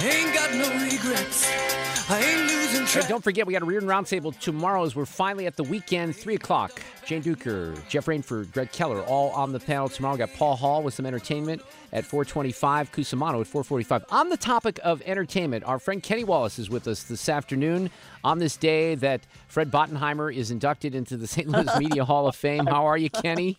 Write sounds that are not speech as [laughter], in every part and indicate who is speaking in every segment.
Speaker 1: Ain't got no regrets. I ain't losing
Speaker 2: Hey, don't forget, we got a Reardon Roundtable tomorrow as we're finally at the weekend, 3 o'clock. Jane Duker, Jeff Rainford, Greg Keller, all on the panel tomorrow. We got Paul Hall with some entertainment at 425, Cusumano at 445. On the topic of entertainment, our friend Kenny Wallace is with us this afternoon on this day that Fred Bottenheimer is inducted into the St. Louis [laughs] Media Hall of Fame. How are you, Kenny?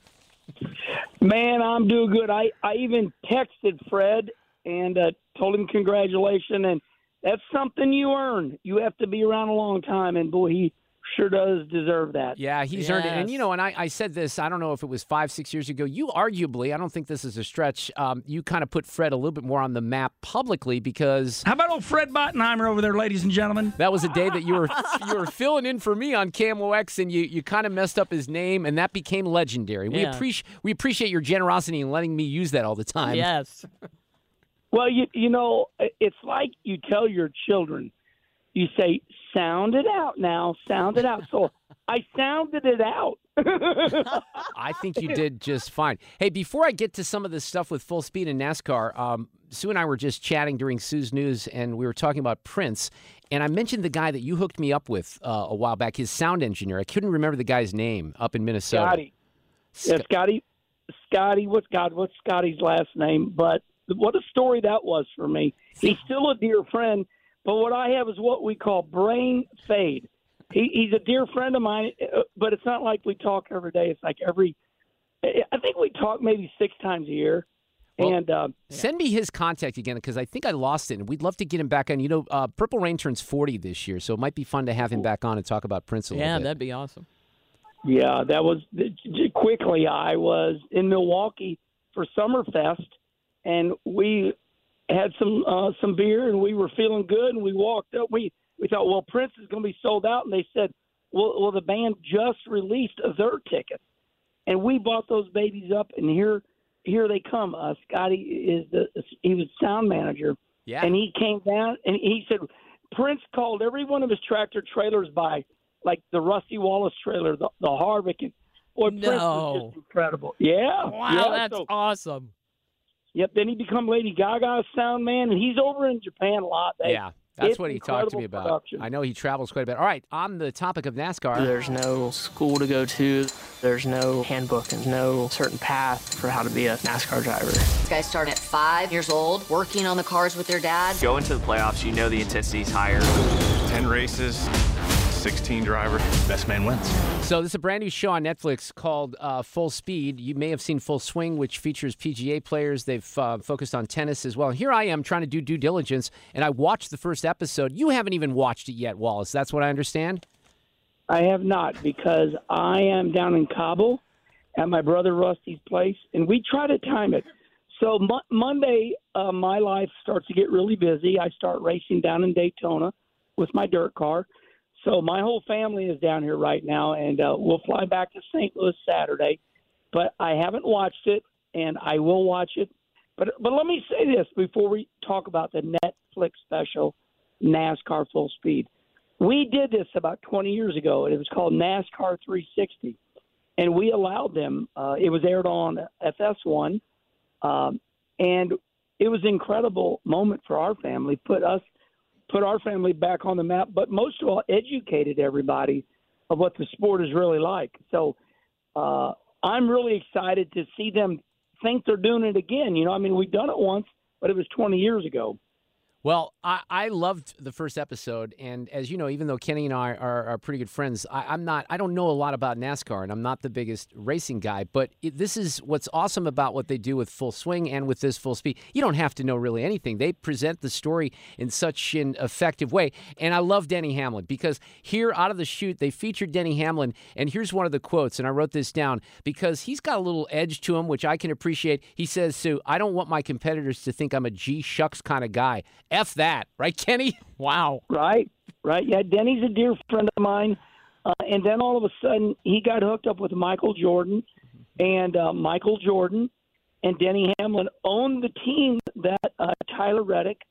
Speaker 3: Man, I'm doing good. I, I even texted Fred and uh, told him congratulations, and that's something you earn. You have to be around a long time, and boy, he sure does deserve that.
Speaker 2: Yeah, he's earned it. And you know, and I, I said this, I don't know if it was five, six years ago. You arguably, I don't think this is a stretch, um, you kind of put Fred a little bit more on the map publicly because
Speaker 4: How about old Fred Bottenheimer over there, ladies and gentlemen?
Speaker 2: that was a day that you were [laughs] you were filling in for me on Camo X, and you, you kind of messed up his name and that became legendary. We appreciate we appreciate your generosity in letting me use that all the time.
Speaker 4: Yes. [laughs]
Speaker 3: Well, you you know, it's like you tell your children, you say, "Sound it out now, sound it out." So [laughs] I sounded it out. [laughs]
Speaker 2: I think you did just fine. Hey, before I get to some of this stuff with full speed and NASCAR, um, Sue and I were just chatting during Sue's news, and we were talking about Prince. And I mentioned the guy that you hooked me up with uh, a while back, his sound engineer. I couldn't remember the guy's name up in Minnesota.
Speaker 3: Scotty, yeah, Scotty, Scotty. What's God? What's Scotty's last name? But what a story that was for me. He's still a dear friend, but what I have is what we call brain fade. He, he's a dear friend of mine, uh, but it's not like we talk every day. It's like every. I think we talk maybe six times a year,
Speaker 2: Well,
Speaker 3: and uh,
Speaker 2: Send me his contact again because I think I lost it, and we'd love to get him back on. You know, uh, Purple Rain turns 40 this year, so it might be fun to have him back on and talk about Prince a little
Speaker 4: Yeah,
Speaker 2: bit.
Speaker 4: that'd be awesome.
Speaker 3: Yeah, that was quickly. I was in Milwaukee for Summerfest, and we had some uh, some beer, and we were feeling good. And we walked up. We we thought, well, Prince is going to be sold out, and they said, well, well, the band just released their tickets, and we bought those babies up, and here here they come. Uh, Scotty is the he was sound manager,
Speaker 2: yeah.
Speaker 3: and he came down and he said Prince called every one of his tractor trailers by like the Rusty Wallace trailer, the, the Harvick. And, boy, Prince was
Speaker 4: No.
Speaker 3: just incredible. Yeah.
Speaker 4: Wow,
Speaker 3: yeah,
Speaker 4: that's
Speaker 3: so-
Speaker 4: awesome.
Speaker 3: Yep. Then he become Lady Gaga's sound man, and he's over in Japan a lot. They,
Speaker 2: yeah, that's
Speaker 3: it's
Speaker 2: what he talked to me about.
Speaker 3: production.
Speaker 2: I know he travels quite a bit. All right, on the topic of NASCAR,
Speaker 5: There's no school to go to. There's no handbook and no certain path for how to be a NASCAR driver.
Speaker 6: These guys start at five years old, working on the cars with their dad.
Speaker 5: Go into the playoffs, you know the intensity's higher.
Speaker 7: 10 races, 16 drivers, best man wins.
Speaker 2: So this is a brand new show on Netflix called uh, Full Speed. You may have seen Full Swing, which features PGA players. They've uh, focused on tennis as well. Here I am trying to do due diligence, and I watched the first episode. You haven't even watched it yet, Wallace. That's what I understand.
Speaker 3: I have not because I am down in Cabo at my brother Rusty's place, and we try to time it. So Mo- Monday, uh, my life starts to get really busy. I start racing down in Daytona with my dirt car. So my whole family is down here right now, and uh, we'll fly back to St. Louis Saturday. But I haven't watched it, and I will watch it. But but let me say this before we talk about the Netflix special, NASCAR Full Speed. We did this about 20 years ago, and it was called NASCAR 360, and we allowed them. Uh, it was aired on FS1, um, and it was an incredible moment for our family. Put us, put our family back on the map, but most of all, educated everybody of what the sport is really like. So uh, I'm really excited to see them think they're doing it again. You know, I mean, we've done it once. but it was 20 years ago.
Speaker 8: Well, I, I loved the first episode, and as you know, even though Kenny and I are, are pretty good friends, I, am not. I don't know a lot about NASCAR, and I'm not the biggest racing guy. But it, this is what's awesome about what they do with Full Swing and with this Full Speed. You don't have to know really anything. They present the story in such an effective way, and I love Denny Hamlin because here out of the chute they featured Denny Hamlin, and here's one of the quotes, and I wrote this down because he's got a little edge to him, which I can appreciate. He says, "Sue, I don't want my competitors to think I'm a G shucks kind of guy." F that, right, Kenny? [laughs] Wow.
Speaker 3: Right, right. Yeah, Denny's a dear friend of mine. Uh, and then all of a sudden, he got hooked up with Michael Jordan, and uh, Michael Jordan and Denny Hamlin owned the team that uh, Tyler Reddick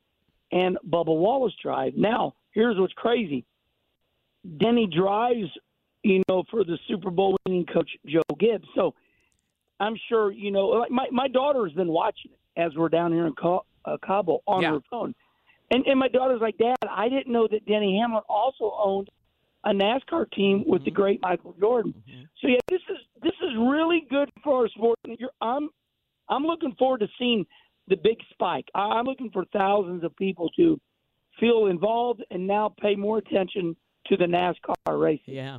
Speaker 3: and Bubba Wallace drive. Now, here's what's crazy: Denny drives, you know, for the Super Bowl winning coach Joe Gibbs. So I'm sure, you know, like my my daughter's been watching it as we're down here in uh, Cabo on
Speaker 8: Yeah.
Speaker 3: her phone. And and my daughter's like, Dad, I didn't know that Denny Hamlin also owned a NASCAR team with the mm-hmm. great Michael Jordan. Mm-hmm. So yeah, this is this is really good for our sport. You're, I'm I'm looking forward to seeing the big spike. I'm looking for thousands of people to feel involved and now pay more attention to the NASCAR racing.
Speaker 8: Yeah.